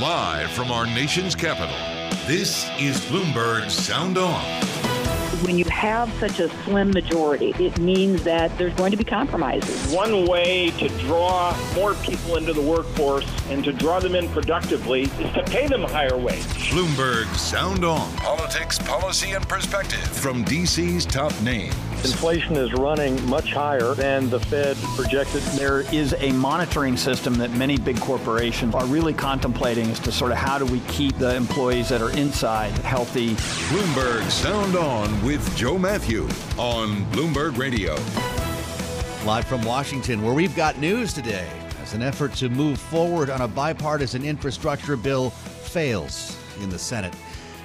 Live from our nation's capital, this is Bloomberg Sound On. When you have such a slim majority, it means that there's going to be compromises. One way to draw more people into the workforce and to draw them in productively is to pay them a higher wage. Bloomberg Sound On. Politics, policy, and perspective from DC's top names. Inflation is running much higher than the Fed projected. There is a monitoring system that many big corporations are really contemplating as to sort of how do we keep the employees that are inside healthy. Bloomberg Sound On with Joe Matthew on Bloomberg Radio. Live from Washington, where we've got news today as an effort to move forward on a bipartisan infrastructure bill fails in the Senate.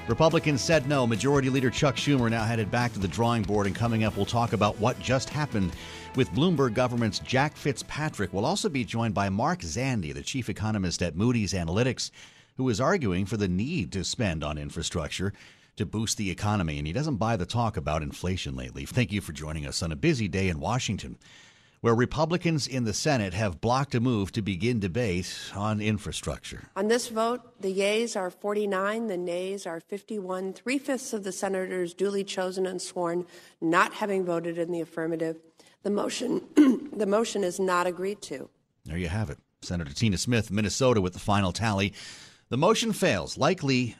Republicans said no. Majority Leader Chuck Schumer now headed back to the drawing board, and coming up, we'll talk about what just happened with Bloomberg government's Jack Fitzpatrick. We'll also be joined by Mark Zandi, the chief economist at Moody's Analytics, who is arguing for the need to spend on infrastructure to boost the economy, and he doesn't buy the talk about inflation lately. Thank you for joining us on a busy day in Washington where Republicans in the Senate have blocked a move to begin debate on infrastructure. On this vote, the yeas are 49, the nays are 51. Three fifths of the senators duly chosen and sworn not having voted in the affirmative. The motion, the motion is not agreed to. There you have it. Senator Tina Smith, Minnesota, with the final tally. The motion fails. Likely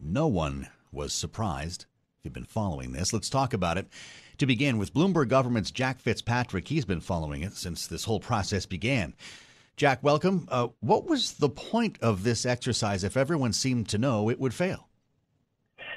no one was surprised. If you've been following this, let's talk about it. To begin with, Bloomberg government's Jack Fitzpatrick, he's been following it since this whole process began. Jack, welcome. Uh, what was the point of this exercise if everyone seemed to know it would fail?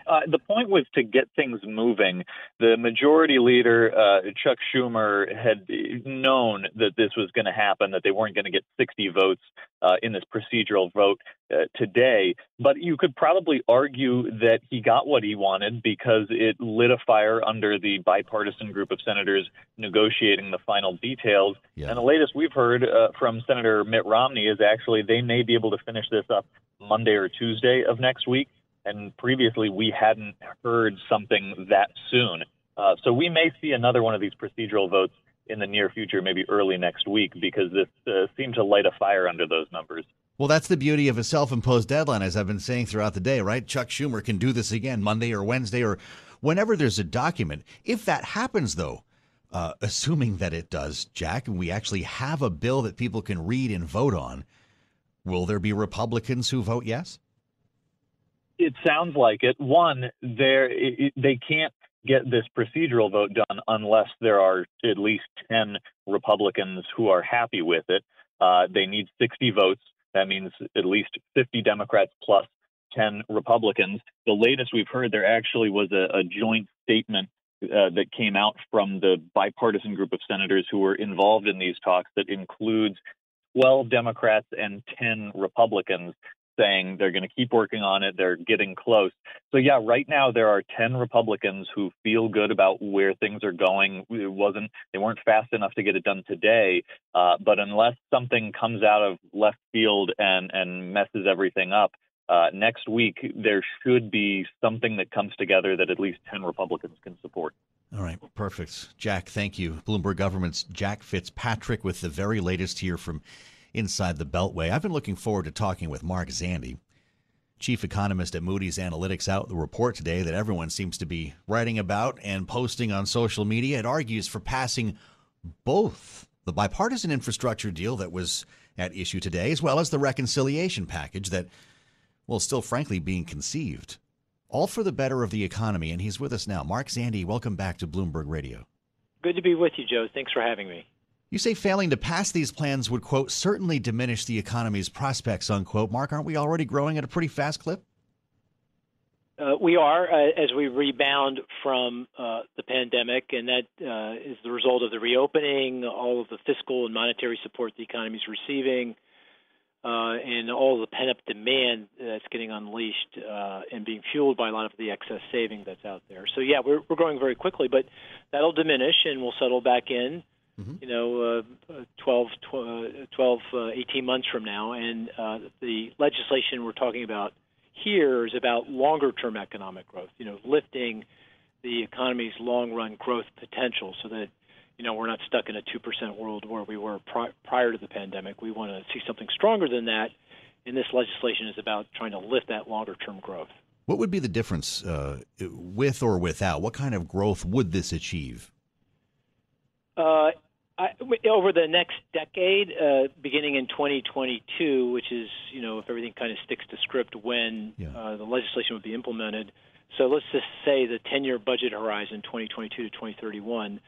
Uh, the point was to get things moving. The majority leader, uh, Chuck Schumer, had known that this was going to happen, that they weren't going to get 60 votes uh, in this procedural vote uh, today. But you could probably argue that he got what he wanted because it lit a fire under the bipartisan group of senators negotiating the final details. Yeah. And the latest we've heard uh, from Senator Mitt Romney is actually they may be able to finish this up Monday or Tuesday of next week and previously we hadn't heard something that soon. Uh, so we may see another one of these procedural votes in the near future, maybe early next week, because this uh, seemed to light a fire under those numbers. Well, that's the beauty of a self imposed deadline, as I've been saying throughout the day, right? Chuck Schumer can do this again Monday or Wednesday or whenever there's a document. If that happens, though, uh, assuming that it does, Jack, and we actually have a bill that people can read and vote on, will there be Republicans who vote yes? It sounds like it. One, there they can't get this procedural vote done unless there are at least 10 Republicans who are happy with it. Uh, they need 60 votes. That means at least 50 Democrats plus 10 Republicans. The latest we've heard, there actually was a, a joint statement uh, that came out from the bipartisan group of senators who were involved in these talks that includes 12 Democrats and 10 Republicans saying they're going to keep working on it. They're getting close. So yeah, right now there are 10 Republicans who feel good about where things are going. It wasn't they weren't fast enough to get it done today, uh, but unless something comes out of left field and and messes everything up. Uh, next week, there should be something that comes together that at least 10 Republicans can support. All right, perfect. Jack, thank you. Bloomberg Government's Jack Fitzpatrick with the very latest here from inside the Beltway. I've been looking forward to talking with Mark Zandi, chief economist at Moody's Analytics, out the report today that everyone seems to be writing about and posting on social media. It argues for passing both the bipartisan infrastructure deal that was at issue today, as well as the reconciliation package that, well, still frankly being conceived. All for the better of the economy, and he's with us now. Mark Zandi, welcome back to Bloomberg Radio. Good to be with you, Joe. Thanks for having me. You say failing to pass these plans would, quote, certainly diminish the economy's prospects, unquote. Mark, aren't we already growing at a pretty fast clip? Uh, we are uh, as we rebound from uh, the pandemic, and that uh, is the result of the reopening, all of the fiscal and monetary support the economy is receiving, uh, and all the pent up demand that's getting unleashed uh, and being fueled by a lot of the excess saving that's out there. So yeah, we're we're growing very quickly, but that'll diminish and we'll settle back in. Mm-hmm. You know, uh, 12, 12 uh, 18 months from now, and uh, the legislation we're talking about here is about longer term economic growth. You know, lifting the economy's long run growth potential so that you know we're not stuck in a 2% world where we were pri- prior to the pandemic. We want to see something stronger than that, and this legislation is about trying to lift that longer term growth. What would be the difference uh, with or without? What kind of growth would this achieve? Uh, I, over the next decade, uh, beginning in 2022, which is, you know, if everything kind of sticks to script when yeah. uh, the legislation would be implemented. So let's just say the 10-year budget horizon, 2022 to 2031,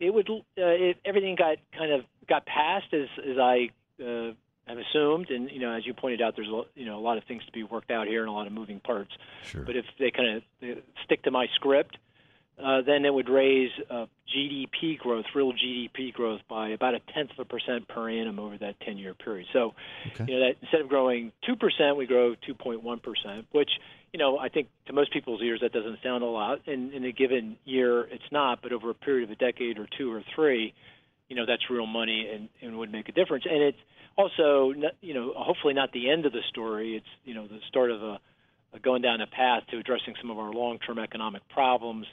it would uh, if everything got kind of got passed as as I uh, have assumed, and you know, as you pointed out, there's a, you know a lot of things to be worked out here and a lot of moving parts. Sure. But if they kind of stick to my script, uh, then it would raise uh, GDP growth, real GDP growth, by about a tenth of a percent per annum over that 10-year period. So, okay. you know, that instead of growing two percent, we grow 2.1 percent, which you know I think to most people's ears that doesn't sound a lot. And in a given year, it's not. But over a period of a decade or two or three, you know, that's real money and, and would make a difference. And it's also, you know, hopefully not the end of the story. It's you know the start of a, a going down a path to addressing some of our long-term economic problems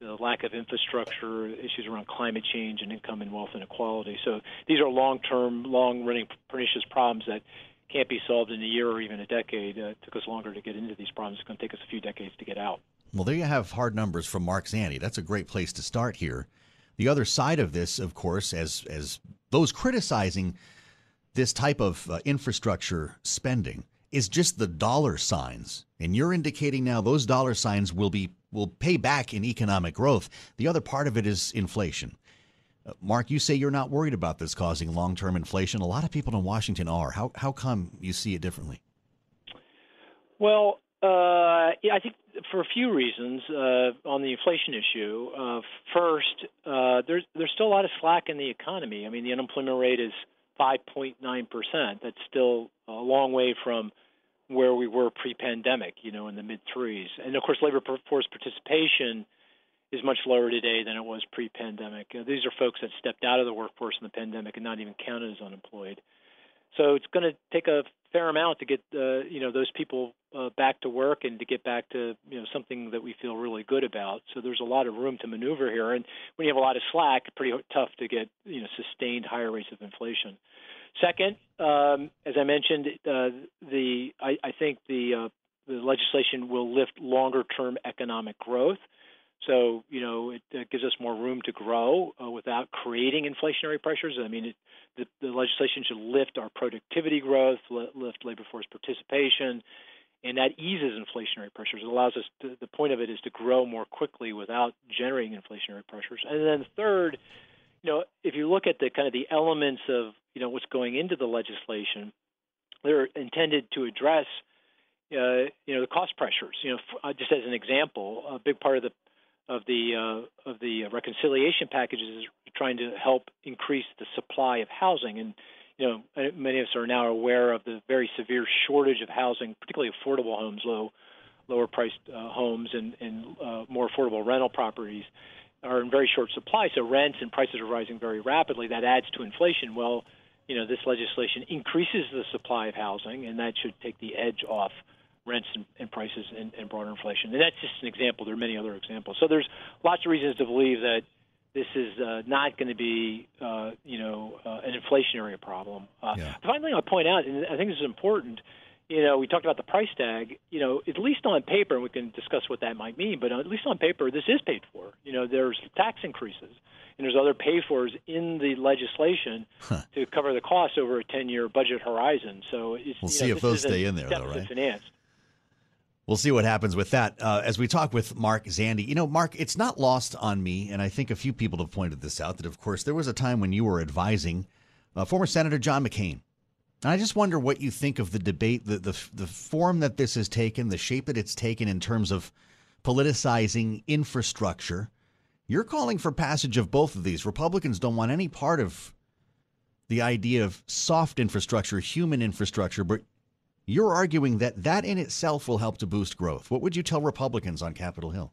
the lack of infrastructure, issues around climate change, and income and wealth inequality. So these are long-term, long-running pernicious problems that can't be solved in a year or even a decade. Uh, it took us longer to get into these problems. It's going to take us a few decades to get out. Well, there you have hard numbers from Mark Zandi. That's a great place to start here. The other side of this, of course, as as those criticizing this type of uh, infrastructure spending is just the dollar signs. And you're indicating now those dollar signs will be will pay back in economic growth. The other part of it is inflation. Uh, Mark, you say you're not worried about this causing long-term inflation. A lot of people in Washington are. How how come you see it differently? Well, uh, yeah, I think for a few reasons uh, on the inflation issue. Uh, first, uh, there's there's still a lot of slack in the economy. I mean, the unemployment rate is 5.9 percent. That's still a long way from where we were pre-pandemic, you know, in the mid threes. And of course, labor force participation is much lower today than it was pre-pandemic. These are folks that stepped out of the workforce in the pandemic and not even counted as unemployed. So it's going to take a fair amount to get uh, you know those people uh, back to work and to get back to you know something that we feel really good about. So there's a lot of room to maneuver here, and when you have a lot of slack, pretty tough to get you know sustained higher rates of inflation. Second, um, as I mentioned, uh, the I, I think the uh, the legislation will lift longer term economic growth. So you know it, gives us more room to grow uh, without creating inflationary pressures. I mean, it, the, the legislation should lift our productivity growth, lift labor force participation, and that eases inflationary pressures. It allows us to, the point of it is to grow more quickly without generating inflationary pressures. And then third, you know, if you look at the kind of the elements of you know what's going into the legislation, they're intended to address uh, you know the cost pressures. You know, uh, just as an example, a big part of the of the uh, of the reconciliation packages is trying to help increase the supply of housing, and you know many of us are now aware of the very severe shortage of housing, particularly affordable homes, low lower priced uh, homes, and, and uh, more affordable rental properties are in very short supply, so rents and prices are rising very rapidly. That adds to inflation. Well, you know, this legislation increases the supply of housing, and that should take the edge off rents and, and prices and, and, broader inflation. And that's just an example. There are many other examples. So there's lots of reasons to believe that this is uh, not going to be, uh, you know, uh, an inflationary problem. Uh, yeah. The final thing I'll point out, and I think this is important, you know, we talked about the price tag. You know, at least on paper, and we can discuss what that might mean, but at least on paper, this is paid for. You know, there's tax increases, and there's other pay fors in the legislation huh. to cover the costs over a 10-year budget horizon. So it's, we'll see know, if those stay in there, though, right? Finance. We'll see what happens with that uh, as we talk with Mark Zandi. You know, Mark, it's not lost on me, and I think a few people have pointed this out that, of course, there was a time when you were advising uh, former Senator John McCain I just wonder what you think of the debate, the, the the form that this has taken, the shape that it's taken in terms of politicizing infrastructure. You're calling for passage of both of these. Republicans don't want any part of the idea of soft infrastructure, human infrastructure, but You're arguing that that in itself will help to boost growth. What would you tell Republicans on Capitol Hill?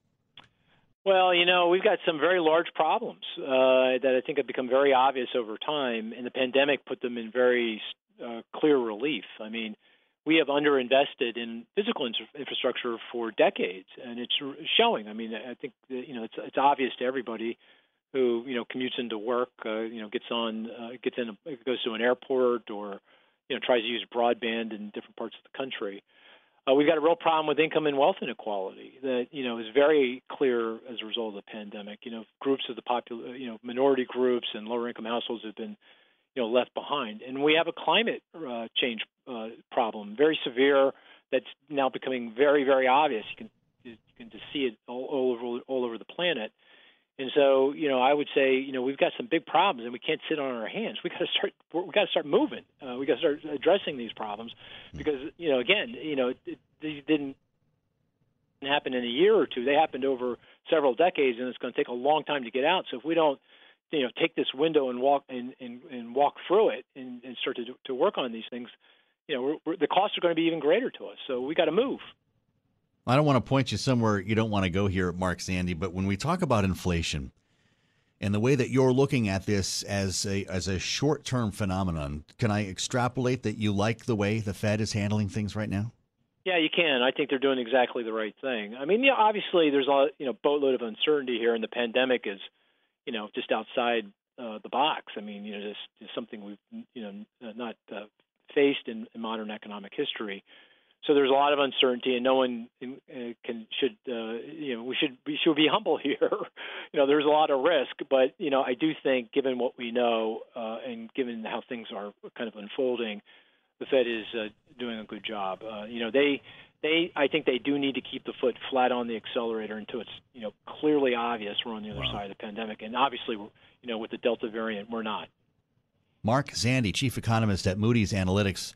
Well, you know, we've got some very large problems uh, that I think have become very obvious over time, and the pandemic put them in very uh, clear relief. I mean, we have underinvested in physical infrastructure for decades, and it's showing. I mean, I think you know it's it's obvious to everybody who you know commutes into work, uh, you know, gets on, uh, gets in, a, goes to an airport, or you know, tries to use broadband in different parts of the country. Uh, we've got a real problem with income and wealth inequality that you know is very clear as a result of the pandemic. You know, groups of the popular, you know, minority groups and lower income households have been, you know, left behind, and we have a climate uh, change uh, problem, very severe, that's now becoming very, very obvious. You can you can just see it all, all over all over the planet. And so, you know, I would say, you know, we've got some big problems, and we can't sit on our hands. We got to start. We got to start moving. Uh, we got to start addressing these problems because, you know, again, you know, it, these didn't happen in a year or two. They happened over several decades, and it's going to take a long time to get out. So if we don't, you know, take this window and walk and and, and walk through it and, and start to to work on these things, you know, we're, we're, the costs are going to be even greater to us. So we got to move. I don't want to point you somewhere you don't want to go here, Mark Zandi. but when we talk about inflation and the way that you're looking at this as a as a short term phenomenon, can I extrapolate that you like the way the Fed is handling things right now? Yeah, you can. I think they're doing exactly the right thing. I mean, yeah, obviously there's a you know boatload of uncertainty here, and the pandemic is, you know, just outside uh, the box. I mean, you know, this is something we've you know not uh, faced in, in modern economic history. So there's a lot of uncertainty, and no one uh, can should uh, you know we should we should be humble here. you know, there's a lot of risk, but you know I do think given what we know uh, and given how things are kind of unfolding, the Fed is doing a good job. You know, they they I think they do need to keep the foot flat on the accelerator until it's you know clearly obvious we're on the other wow. side of the pandemic, and obviously you know with the Delta variant we're not. Mark Zandi, chief economist at Moody's Analytics.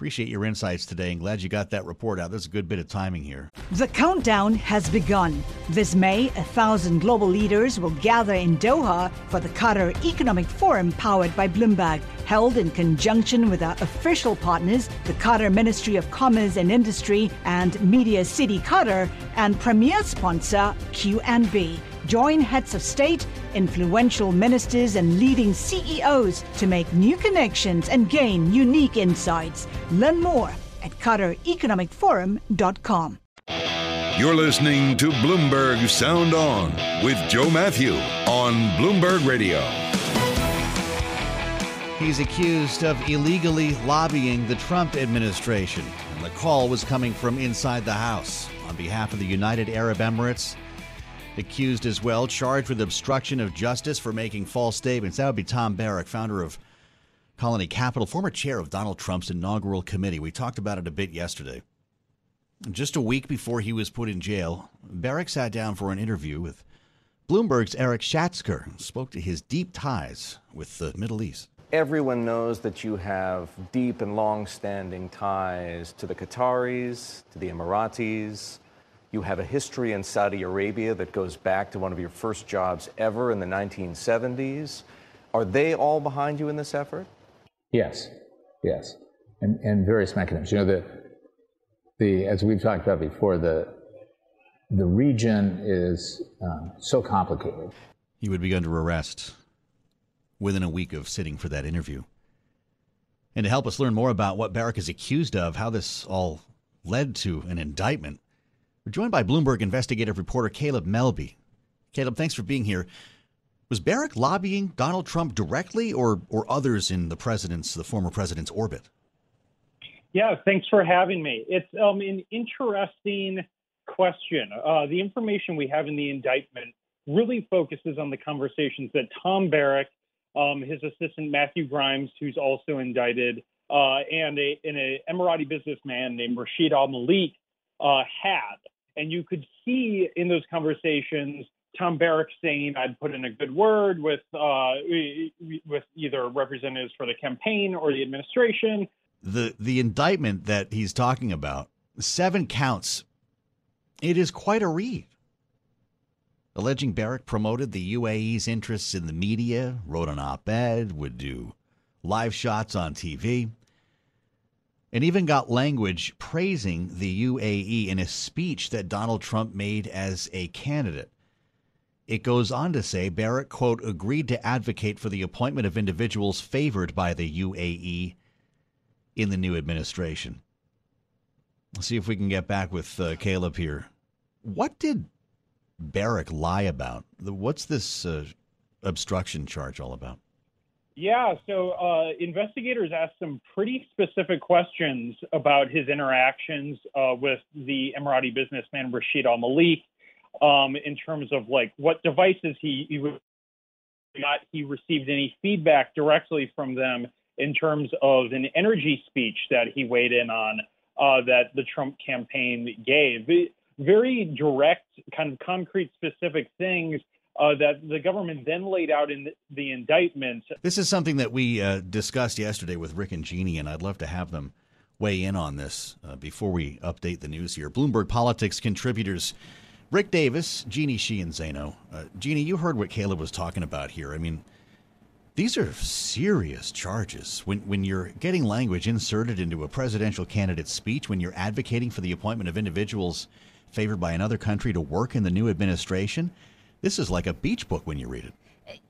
Appreciate your insights today and glad you got that report out. There's a good bit of timing here. The countdown has begun. This May, a thousand global leaders will gather in Doha for the Qatar Economic Forum powered by Bloomberg, held in conjunction with our official partners, the Qatar Ministry of Commerce and Industry and Media City Qatar, and premier sponsor QNB. Join heads of state, influential ministers, and leading CEOs to make new connections and gain unique insights. Learn more at QatarEconomicForum.com. You're listening to Bloomberg Sound On with Joe Matthew on Bloomberg Radio. He's accused of illegally lobbying the Trump administration. And the call was coming from inside the House. On behalf of the United Arab Emirates, accused as well, charged with obstruction of justice for making false statements. That would be Tom Barrack, founder of Colony Capital, former chair of Donald Trump's inaugural committee. We talked about it a bit yesterday. Just a week before he was put in jail, Barrack sat down for an interview with Bloomberg's Eric Schatzker and spoke to his deep ties with the Middle East. Everyone knows that you have deep and long standing ties to the Qataris, to the Emiratis, you have a history in Saudi Arabia that goes back to one of your first jobs ever in the 1970s. Are they all behind you in this effort? Yes, yes, and, and various mechanisms. You know, the, the as we've talked about before, the the region is um, so complicated. He would be under arrest within a week of sitting for that interview. And to help us learn more about what Barrack is accused of, how this all led to an indictment, we're joined by Bloomberg investigative reporter Caleb Melby. Caleb, thanks for being here. Was Barrack lobbying Donald Trump directly or, or others in the president's, the former president's orbit? Yeah, thanks for having me. It's um, an interesting question. Uh, the information we have in the indictment really focuses on the conversations that Tom Barrack, um, his assistant Matthew Grimes, who's also indicted, uh, and, a, an Emirati businessman named Rashid Al Malik uh, had. And you could see in those conversations Tom Barrack saying I'd put in a good word with uh, with either representatives for the campaign or the administration. The the indictment that he's talking about, seven counts. It is quite a read. Alleging Barrack promoted the UAE's interests in the media, wrote an op-ed, would do live shots on TV. And even got language praising the UAE in a speech that Donald Trump made as a candidate. It goes on to say Barrack, quote, agreed to advocate for the appointment of individuals favored by the UAE in the new administration. Let's see if we can get back with uh, Caleb here. What did Barrack lie about? What's this uh, obstruction charge all about? Yeah, so uh, investigators asked some pretty specific questions about his interactions uh, with the Emirati businessman Rashid Al Malik um, in terms of like what devices he, he got. He received any feedback directly from them in terms of an energy speech that he weighed in on uh, that the Trump campaign gave. Very direct, kind of concrete, specific things uh, that the government then laid out in the, the indictment. This is something that we uh, discussed yesterday with Rick and Jeannie, and I'd love to have them weigh in on this uh, before we update the news here. Bloomberg Politics contributors Rick Davis, Jeannie Sheehan Zaino. Uh, Jeannie, you heard what Caleb was talking about here. I mean, these are serious charges. When, when you're getting language inserted into a presidential candidate's speech, when you're advocating for the appointment of individuals favored by another country to work in the new administration, this is like a beach book when you read it.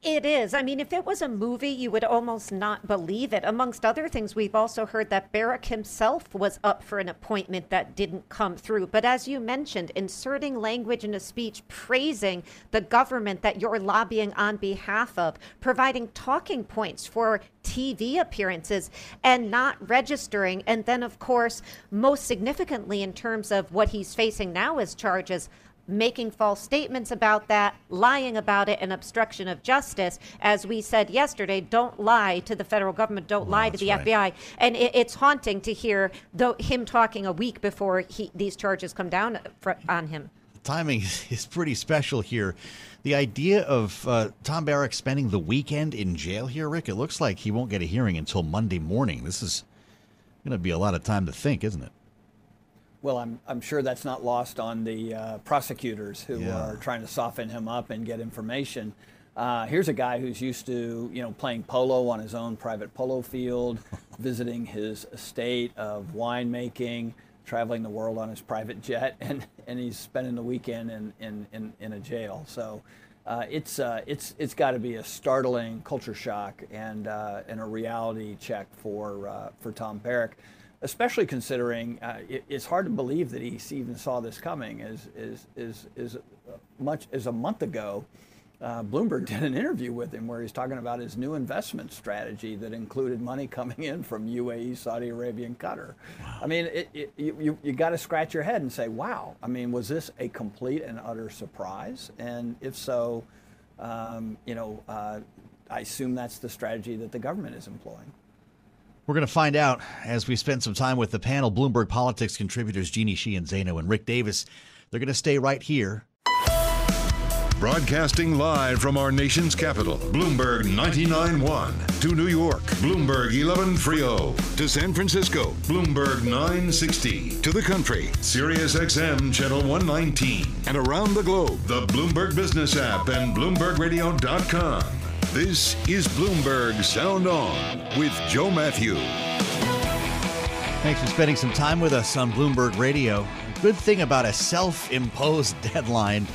It is. I mean, if it was a movie, you would almost not believe it. Amongst other things, we've also heard that Barrack himself was up for an appointment that didn't come through. But as you mentioned, inserting language in a speech praising the government that you're lobbying on behalf of, providing talking points for TV appearances, and not registering. And then, of course, most significantly, in terms of what he's facing now as charges, making false statements about that, lying about it, and obstruction of justice. As we said yesterday, don't lie to the federal government, don't well, lie to the right. FBI. And it, it's haunting to hear though, him talking a week before he, these charges come down for, on him. The timing is pretty special here. The idea of uh, Tom Barrack spending the weekend in jail here, Rick, it looks like he won't get a hearing until Monday morning. This is going to be a lot of time to think, isn't it? Well, I'm, I'm sure that's not lost on the uh, prosecutors who yeah. are trying to soften him up and get information. Uh, here's a guy who's used to, you know, playing polo on his own private polo field, visiting his estate of winemaking, traveling the world on his private jet, and, and he's spending the weekend in, in, in, in a jail. So uh, it's, uh, it's, it's got to be a startling culture shock and, uh, and a reality check for, uh, for Tom Barrack especially considering uh, it, it's hard to believe that he even saw this coming. As is is is much as a month ago, uh, Bloomberg did an interview with him where he's talking about his new investment strategy that included money coming in from UAE, Saudi Arabia, and Qatar. Wow. I mean, it, it, you you got to scratch your head and say, "Wow!" I mean, was this a complete and utter surprise? And if so, um, you know, uh, I assume that's the strategy that the government is employing. We're going to find out as we spend some time with the panel Bloomberg Politics contributors Jeannie Sheehan Zaino and Rick Davis. They're going to stay right here. Broadcasting live from our nation's capital, Bloomberg 99.1. To New York, Bloomberg 11.30. To San Francisco, Bloomberg 960. To the country, Sirius XM Channel 119. And around the globe, the Bloomberg Business app and BloombergRadio.com. This is Bloomberg Sound On with Joe Matthew. Thanks for spending some time with us on Bloomberg Radio. Good thing about a self imposed deadline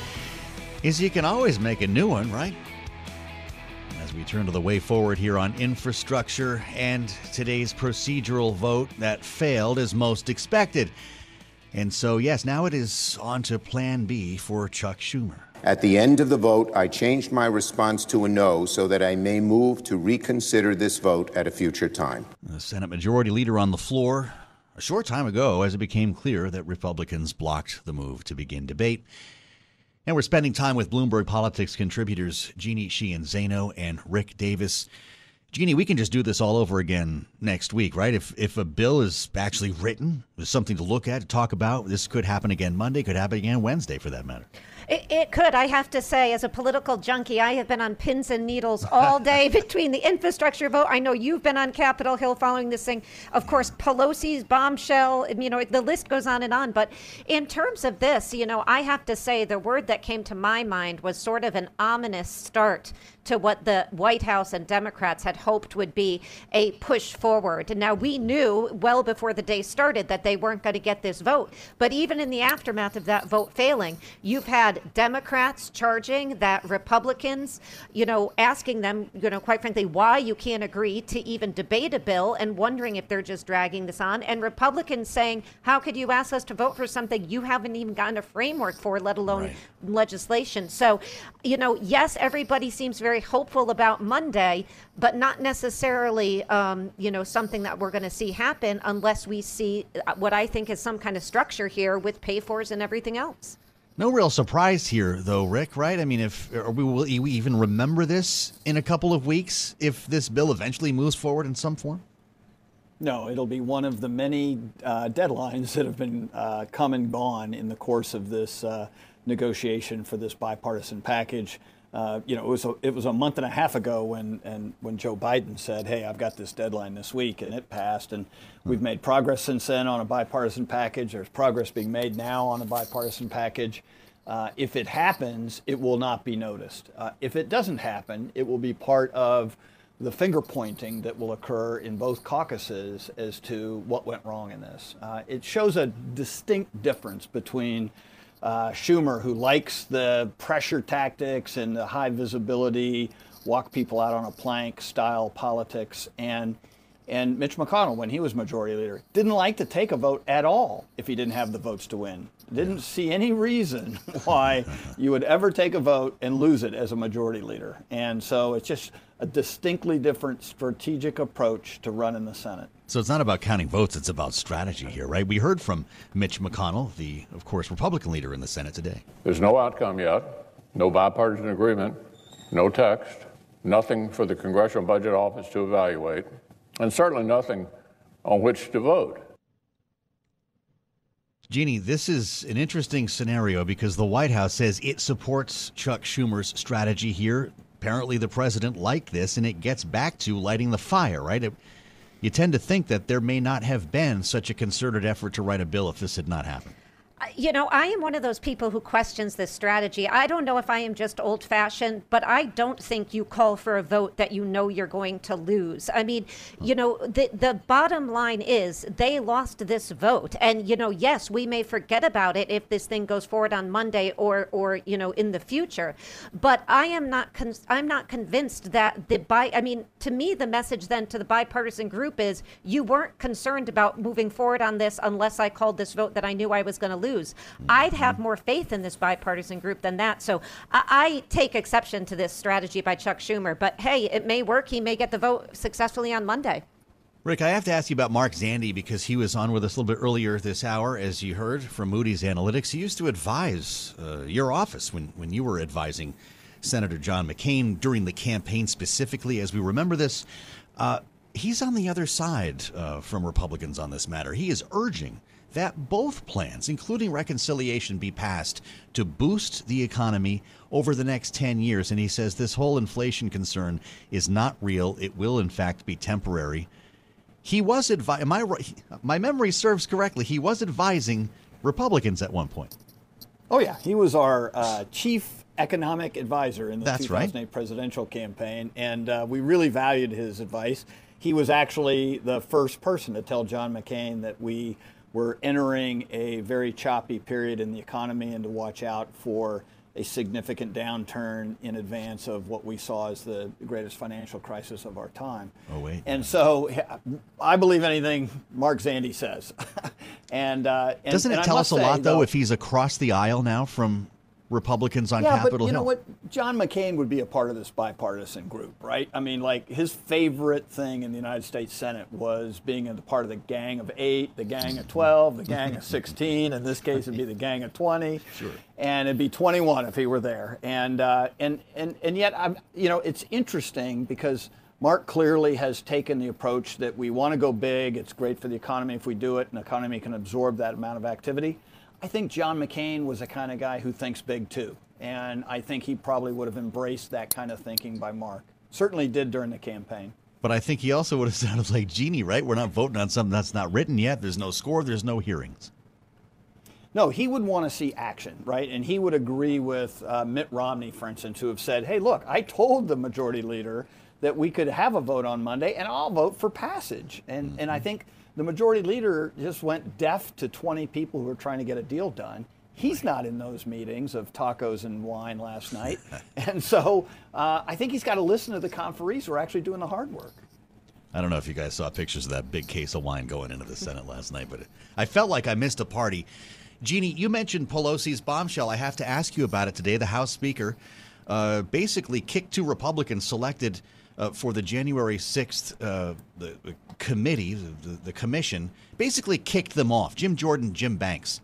is you can always make a new one, right? As we turn to the way forward here on infrastructure and today's procedural vote that failed as most expected. And so, yes, now it is on to Plan B for Chuck Schumer. At the end of the vote, I changed my response to a no so that I may move to reconsider this vote at a future time. The Senate Majority Leader on the floor a short time ago as it became clear that Republicans blocked the move to begin debate. And we're spending time with Bloomberg Politics contributors Jeannie Sheehan Zaino and Rick Davis. Jeannie, we can just do this all over again next week, right? If if a bill is actually written, there's something to look at, to talk about. This could happen again Monday, could happen again Wednesday, for that matter. It, it, could. I have to say, as a political junkie, I have been on pins and needles all day between the infrastructure vote. I know you've been on Capitol Hill following this thing. Of course, Pelosi's bombshell. You know, the list goes on and on. But in terms of this, you know, I have to say the word that came to my mind was sort of an ominous start to what the White House and Democrats had hoped would be a push forward. Now, we knew well before the day started that they weren't going to get this vote. But even in the aftermath of that vote failing, you've had Democrats charging that Republicans, you know, asking them, you know, quite frankly, why you can't agree to even debate a bill and wondering if they're just dragging this on. And Republicans saying, how could you ask us to vote for something you haven't even gotten a framework for, let alone right. legislation? So, you know, yes, everybody seems very hopeful about Monday, but not necessarily, um, you know, something that we're going to see happen unless we see uh, what I think is some kind of structure here with pay fors and everything else. No real surprise here, though, Rick. Right? I mean, if we will we even remember this in a couple of weeks if this bill eventually moves forward in some form. No, it'll be one of the many uh, deadlines that have been uh, come and gone in the course of this uh, negotiation for this bipartisan package. Uh, you know, it was a, it was a month and a half ago when and when Joe Biden said, "Hey, I've got this deadline this week," and it passed. And we've made progress since then on a bipartisan package. There's progress being made now on a bipartisan package. Uh, if it happens, it will not be noticed. Uh, if it doesn't happen, it will be part of the finger pointing that will occur in both caucuses as to what went wrong in this. Uh, it shows a distinct difference between uh, Schumer, who likes the pressure tactics and the high visibility, walk people out on a plank style politics, and and Mitch McConnell, when he was majority leader, didn't like to take a vote at all if he didn't have the votes to win. Didn't see any reason why you would ever take a vote and lose it as a majority leader. And so it's just a distinctly different strategic approach to run in the Senate. So it's not about counting votes, it's about strategy here, right? We heard from Mitch McConnell, the, of course, Republican leader in the Senate today. There's no outcome yet, no bipartisan agreement, no text, nothing for the Congressional Budget Office to evaluate, and certainly nothing on which to vote. Jeannie, this is an interesting scenario because the White House says it supports Chuck Schumer's strategy here apparently the president liked this, and it gets back to lighting the fire, right? It, you tend to think that there may not have been such a concerted effort to write a bill if this had not happened. You know, I am one of those people who questions this strategy. I don't know if I am just old fashioned, but I don't think you call for a vote that you know you're going to lose. I mean, you know, the the bottom line is they lost this vote. And you know, yes, we may forget about it if this thing goes forward on Monday or or you know, in the future. But I am not con- I'm not convinced that the by I mean, to me the message then to the bipartisan group is you weren't concerned about moving forward on this unless I called this vote that I knew I was going to lose I'd have more faith in this bipartisan group than that. So I, I take exception to this strategy by Chuck Schumer. But hey, it may work. He may get the vote successfully on Monday. Rick, I have to ask you about Mark Zandi because he was on with us a little bit earlier this hour, as you heard from Moody's Analytics. He used to advise uh, your office when, when you were advising Senator John McCain during the campaign specifically. As we remember this, uh, he's on the other side uh, from Republicans on this matter. He is urging that both plans, including reconciliation, be passed to boost the economy over the next 10 years. And he says this whole inflation concern is not real. It will, in fact, be temporary. He was advising, my, my memory serves correctly, he was advising Republicans at one point. Oh, yeah. He was our uh, chief economic advisor in the That's 2008 right. presidential campaign, and uh, we really valued his advice. He was actually the first person to tell John McCain that we we're entering a very choppy period in the economy and to watch out for a significant downturn in advance of what we saw as the greatest financial crisis of our time. Oh, wait. And so I believe anything Mark Zandi says. and, uh, and, Doesn't it and tell us a lot, though, though, if he's across the aisle now from Republicans on yeah, Capitol but you Hill. know what? John McCain would be a part of this bipartisan group, right? I mean, like his favorite thing in the United States Senate was being a part of the gang of eight, the gang of 12, the gang of 16. In this case, it'd be the gang of 20. Sure. And it'd be 21 if he were there. And, uh, and, and, and yet, I'm, you know, it's interesting because Mark clearly has taken the approach that we want to go big. It's great for the economy if we do it, and the economy can absorb that amount of activity. I think John McCain was the kind of guy who thinks big too. And I think he probably would have embraced that kind of thinking by Mark. Certainly did during the campaign. But I think he also would have sounded like Jeannie, right? We're not voting on something that's not written yet. There's no score, there's no hearings. No, he would want to see action, right? And he would agree with uh, Mitt Romney, for instance, who have said, hey, look, I told the majority leader that we could have a vote on Monday, and I'll vote for passage. And, mm-hmm. and I think the majority leader just went deaf to 20 people who were trying to get a deal done. He's not in those meetings of tacos and wine last night. and so uh, I think he's got to listen to the conferees who are actually doing the hard work. I don't know if you guys saw pictures of that big case of wine going into the Senate last night, but I felt like I missed a party. Jeannie, you mentioned Pelosi's bombshell. I have to ask you about it today. The House Speaker uh, basically kicked two Republicans selected uh, for the January 6th uh, the, the, committee, the, the commission, basically kicked them off Jim Jordan, Jim Banks.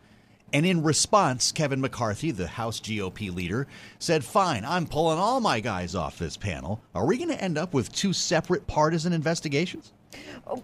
And in response, Kevin McCarthy, the House GOP leader, said, Fine, I'm pulling all my guys off this panel. Are we going to end up with two separate partisan investigations?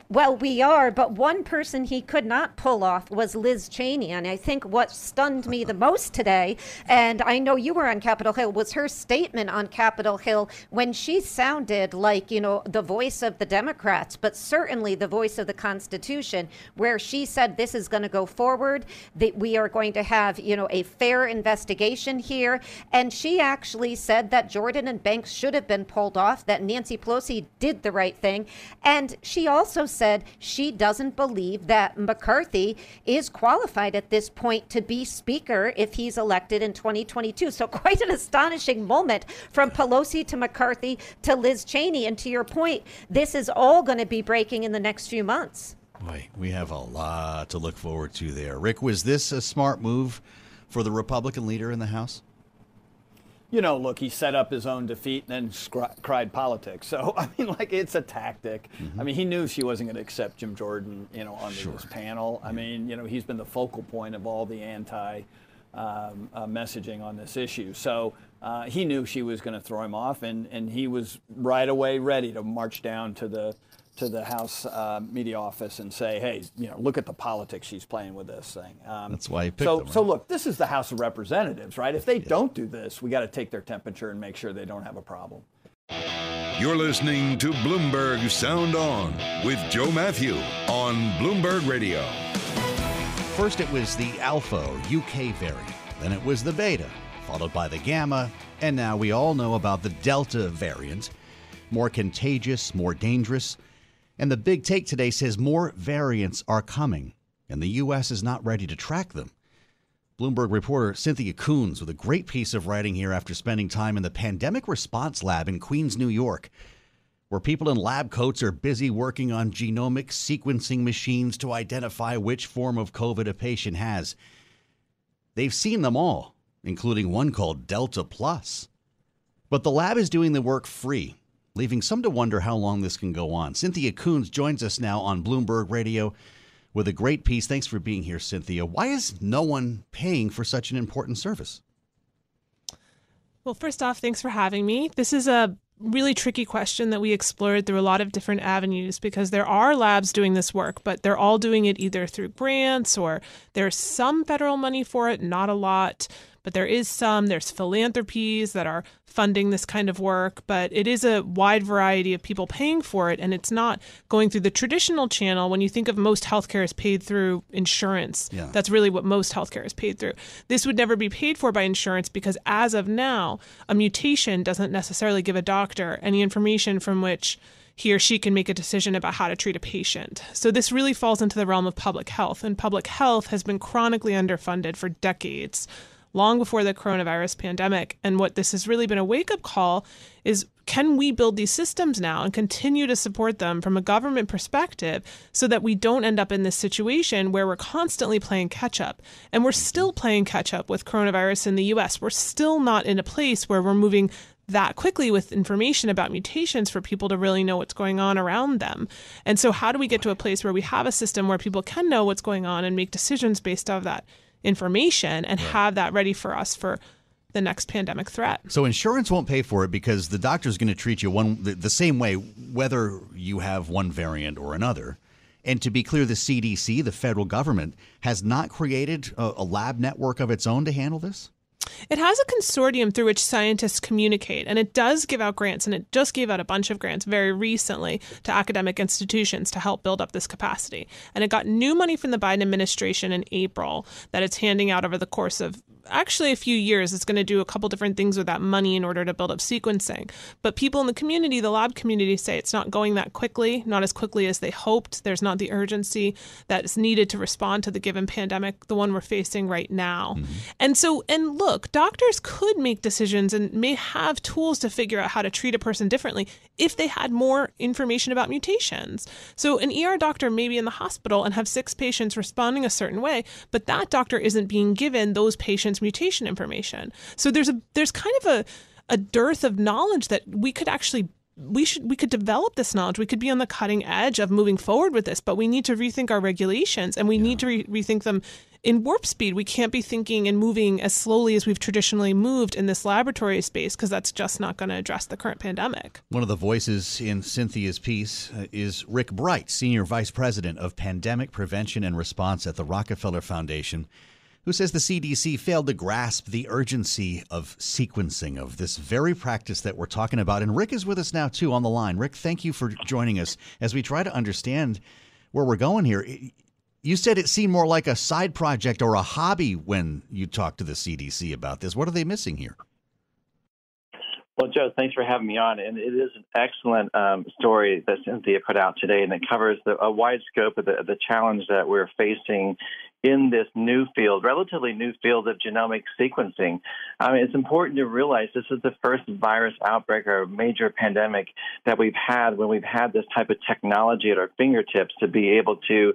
Well, we are, but one person he could not pull off was Liz Cheney. And I think what stunned me the most today, and I know you were on Capitol Hill, was her statement on Capitol Hill when she sounded like, you know, the voice of the Democrats, but certainly the voice of the Constitution, where she said this is going to go forward, that we are going to have, you know, a fair investigation here. And she actually said that Jordan and Banks should have been pulled off, that Nancy Pelosi did the right thing. And she also also said she doesn't believe that McCarthy is qualified at this point to be Speaker if he's elected in 2022. So, quite an astonishing moment from Pelosi to McCarthy to Liz Cheney. And to your point, this is all going to be breaking in the next few months. Boy, we have a lot to look forward to there. Rick, was this a smart move for the Republican leader in the House? You know, look, he set up his own defeat and then scri- cried politics. So, I mean, like, it's a tactic. Mm-hmm. I mean, he knew she wasn't going to accept Jim Jordan, you know, on sure. this panel. I mean, you know, he's been the focal point of all the anti um, uh, messaging on this issue. So uh, he knew she was going to throw him off, and, and he was right away ready to march down to the to the House uh, media office and say, "Hey, you know, look at the politics she's playing with this thing." Um, That's why he picked so. them, right? So look, this is the House of Representatives, right? If they yeah. don't do this, we got to take their temperature and make sure they don't have a problem. You're listening to Bloomberg Sound On with Joe Matthew on Bloomberg Radio. First, it was the Alpha UK variant, then it was the Beta, followed by the Gamma, and now we all know about the Delta variant. More contagious, more dangerous. And the big take today says more variants are coming, and the U.S. is not ready to track them. Bloomberg reporter Cynthia Koons with a great piece of writing here after spending time in the Pandemic Response Lab in Queens, New York, where people in lab coats are busy working on genomic sequencing machines to identify which form of COVID a patient has. They've seen them all, including one called Delta Plus. But the lab is doing the work free leaving some to wonder how long this can go on. Cynthia Koons joins us now on Bloomberg Radio with a great piece. Thanks for being here, Cynthia. Why is no one paying for such an important service? Well, first off, thanks for having me. This is a really tricky question that we explored through a lot of different avenues because there are labs doing this work, but they're all doing it either through grants or there's some federal money for it, not a lot but there is some. There's philanthropies that are funding this kind of work, but it is a wide variety of people paying for it, and it's not going through the traditional channel. When you think of most healthcare is paid through insurance, yeah. that's really what most healthcare is paid through. This would never be paid for by insurance because, as of now, a mutation doesn't necessarily give a doctor any information from which he or she can make a decision about how to treat a patient. So this really falls into the realm of public health, and public health has been chronically underfunded for decades long before the coronavirus pandemic. And what this has really been a wake up call is can we build these systems now and continue to support them from a government perspective so that we don't end up in this situation where we're constantly playing catch up? And we're still playing catch up with coronavirus in the US. We're still not in a place where we're moving that quickly with information about mutations for people to really know what's going on around them. And so, how do we get to a place where we have a system where people can know what's going on and make decisions based off that? Information and right. have that ready for us for the next pandemic threat. So insurance won't pay for it because the doctor's going to treat you one the, the same way whether you have one variant or another. And to be clear, the CDC, the federal government, has not created a, a lab network of its own to handle this? It has a consortium through which scientists communicate, and it does give out grants, and it just gave out a bunch of grants very recently to academic institutions to help build up this capacity. And it got new money from the Biden administration in April that it's handing out over the course of actually a few years. It's going to do a couple different things with that money in order to build up sequencing. But people in the community, the lab community, say it's not going that quickly, not as quickly as they hoped. There's not the urgency that is needed to respond to the given pandemic, the one we're facing right now. Mm-hmm. And so, and look, doctors could make decisions and may have tools to figure out how to treat a person differently if they had more information about mutations. So, an ER doctor may be in the hospital and have six patients responding a certain way, but that doctor isn't being given those patients mutation information. So there's a there's kind of a a dearth of knowledge that we could actually we should we could develop this knowledge. We could be on the cutting edge of moving forward with this, but we need to rethink our regulations and we yeah. need to re- rethink them in warp speed. We can't be thinking and moving as slowly as we've traditionally moved in this laboratory space because that's just not going to address the current pandemic. One of the voices in Cynthia's piece uh, is Rick Bright, Senior Vice President of Pandemic Prevention and Response at the Rockefeller Foundation who says the CDC failed to grasp the urgency of sequencing of this very practice that we're talking about. And Rick is with us now, too, on the line. Rick, thank you for joining us as we try to understand where we're going here. You said it seemed more like a side project or a hobby when you talked to the CDC about this. What are they missing here? Well, Joe, thanks for having me on. And it is an excellent um, story that Cynthia put out today, and it covers the, a wide scope of the, the challenge that we're facing in this new field, relatively new field of genomic sequencing. It's important to realize this is the first virus outbreak or major pandemic that we've had when we've had this type of technology at our fingertips to be able to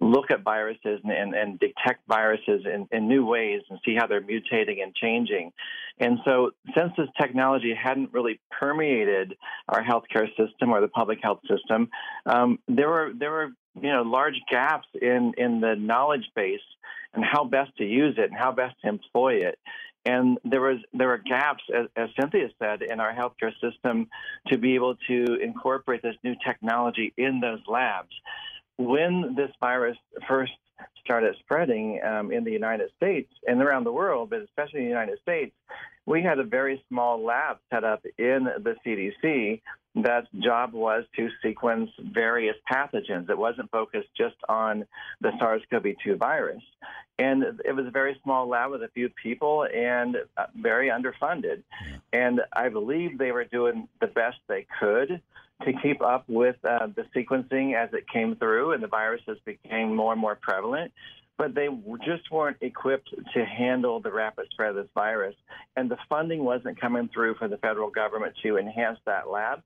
look at viruses and, and, and detect viruses in, in, new ways and see how they're mutating and changing. And so, since this technology hadn't really permeated our healthcare system or the public health system, um, there were there were you know large gaps in in the knowledge base and how best to use it and how best to employ it. And there was there were gaps, as, as Cynthia said, in our healthcare system to be able to incorporate this new technology in those labs when this virus first started spreading um, in the United States and around the world, but especially in the United States, we had a very small lab set up in the CDC that job was to sequence various pathogens. It wasn't focused just on the SARS-CoV-2 virus. And it was a very small lab with a few people and uh, very underfunded. And I believe they were doing the best they could to keep up with uh, the sequencing as it came through and the viruses became more and more prevalent. But they just weren't equipped to handle the rapid spread of this virus. And the funding wasn't coming through for the federal government to enhance that lab.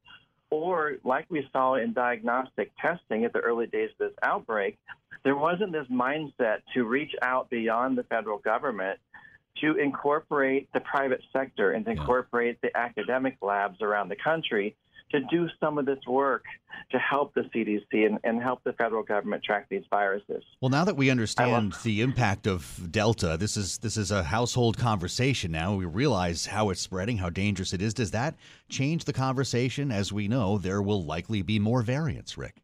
Or, like we saw in diagnostic testing at the early days of this outbreak, there wasn't this mindset to reach out beyond the federal government to incorporate the private sector and to incorporate the academic labs around the country to do some of this work to help the CDC and, and, help the federal government track these viruses. Well, now that we understand the impact of Delta, this is this is a household conversation now. We realize how it's spreading, how dangerous it is. Does that change the conversation? As we know, there will likely be more variants, Rick.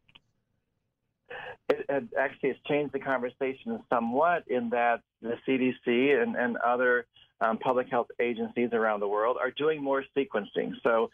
It, it actually has changed the conversation somewhat in that the CDC and, and other um, public health agencies around the world are doing more sequencing. So,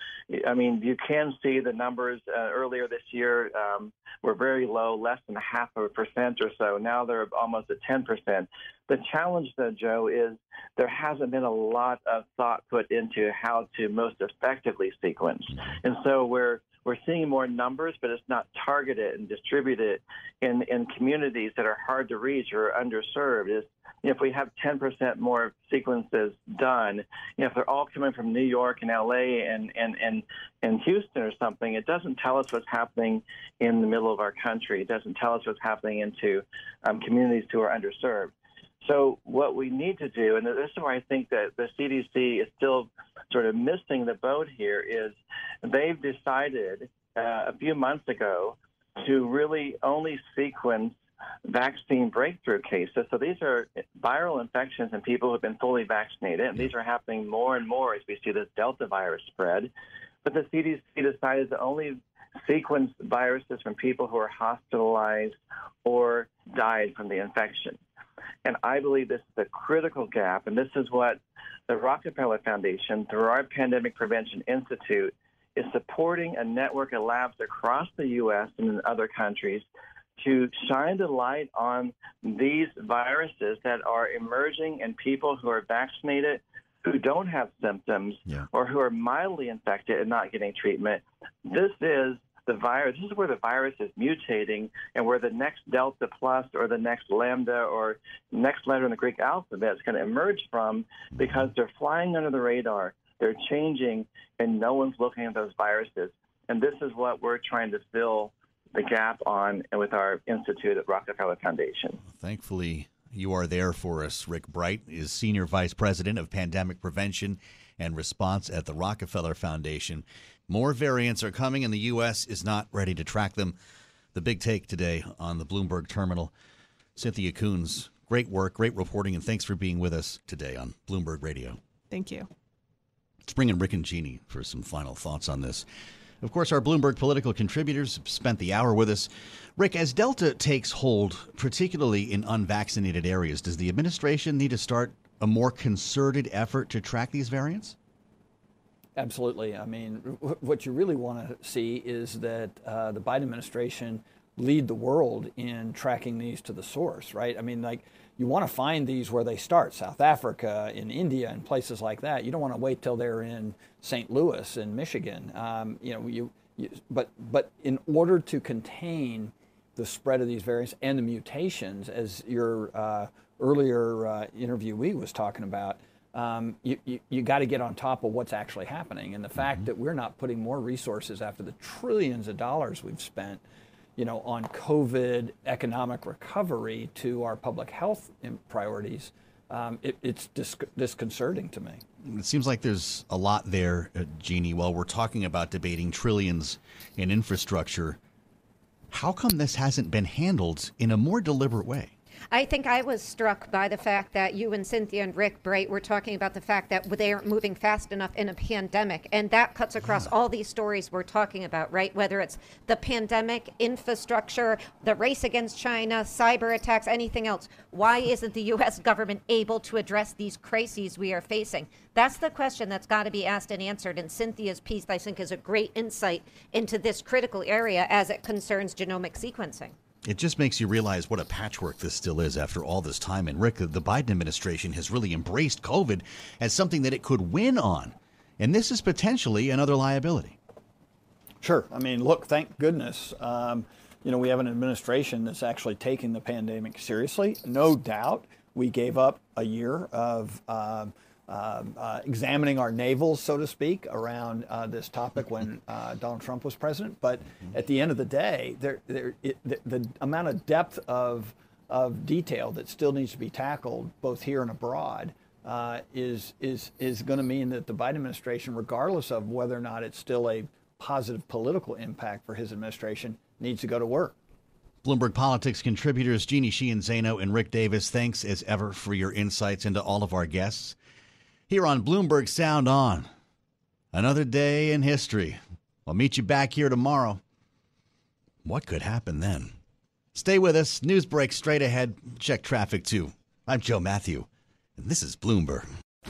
I mean, you can see the numbers uh, earlier this year um, were very low, less than a half of a percent or so. Now they're almost at 10 percent. The challenge, though, Joe, is there hasn't been a lot of thought put into how to most effectively sequence, and so we're we're seeing more numbers, but it's not targeted and distributed in, in communities that are hard to reach or underserved. Is if we have 10% more sequences done, you know, if they're all coming from New York and LA and, and, and, and Houston or something, it doesn't tell us what's happening in the middle of our country. It doesn't tell us what's happening into um, communities who are underserved. So what we need to do, and this is where I think that the CDC is still sort of missing the boat here, is they've decided uh, a few months ago to really only sequence vaccine breakthrough cases. So these are viral infections in people who have been fully vaccinated, and these are happening more and more as we see this Delta virus spread. But the CDC decided to only sequence viruses from people who are hospitalized or died from the infection. And I believe this is a critical gap, and this is what the Rockefeller Foundation, through our Pandemic Prevention Institute, is supporting a network of labs across the U.S. and in other countries to shine the light on these viruses that are emerging in people who are vaccinated, who don't have symptoms, yeah. or who are mildly infected and not getting treatment. This is the virus. This is where the virus is mutating, and where the next delta plus or the next lambda or next letter in the Greek alphabet is going to emerge from because they're flying under the radar. They're changing, and no one's looking at those viruses. And this is what we're trying to fill the gap on with our institute at Rockefeller Foundation. Thankfully, you are there for us. Rick Bright is Senior Vice President of Pandemic Prevention and Response at the Rockefeller Foundation. More variants are coming, and the U.S. is not ready to track them. The big take today on the Bloomberg terminal. Cynthia Koons, great work, great reporting, and thanks for being with us today on Bloomberg Radio. Thank you. Let's bring in Rick and Jeannie for some final thoughts on this. Of course, our Bloomberg political contributors spent the hour with us. Rick, as Delta takes hold, particularly in unvaccinated areas, does the administration need to start a more concerted effort to track these variants? Absolutely. I mean, what you really want to see is that uh, the Biden administration lead the world in tracking these to the source, right? I mean, like you want to find these where they start, South Africa, in India, and places like that. You don't want to wait till they're in St. Louis in Michigan. Um, you know, you, you, but but in order to contain the spread of these variants and the mutations, as your uh, earlier uh, interviewee was talking about, um, you, you, you got to get on top of what's actually happening. And the fact mm-hmm. that we're not putting more resources after the trillions of dollars we've spent, you know, on COVID economic recovery to our public health priorities, um, it, it's dis- disconcerting to me. It seems like there's a lot there, uh, Jeannie. While we're talking about debating trillions in infrastructure, how come this hasn't been handled in a more deliberate way? I think I was struck by the fact that you and Cynthia and Rick Bright were talking about the fact that they aren't moving fast enough in a pandemic. And that cuts across yeah. all these stories we're talking about, right? Whether it's the pandemic, infrastructure, the race against China, cyber attacks, anything else. Why isn't the U.S. government able to address these crises we are facing? That's the question that's got to be asked and answered. And Cynthia's piece, I think, is a great insight into this critical area as it concerns genomic sequencing. It just makes you realize what a patchwork this still is after all this time. And Rick, the Biden administration has really embraced COVID as something that it could win on. And this is potentially another liability. Sure. I mean, look, thank goodness. Um, you know, we have an administration that's actually taking the pandemic seriously. No doubt we gave up a year of. Um, examining our navels, so to speak, around uh, this topic when uh, Donald Trump was president. But at the end of the day, there, there, it, the, the, amount of depth of, of detail that still needs to be tackled, both here and abroad, uh, is, is, is going to mean that the Biden administration, regardless of whether or not it's still a positive political impact for his administration, needs to go to work. Bloomberg Politics contributors Jeannie Sheehan Zaino and Rick Davis, thanks as ever for your insights into all of our guests here on Bloomberg Sound On. Another day in history. I'll meet you back here tomorrow. What could happen then? Stay with us. News break straight ahead. Check traffic too. I'm Joe Mathieu, and this is Bloomberg.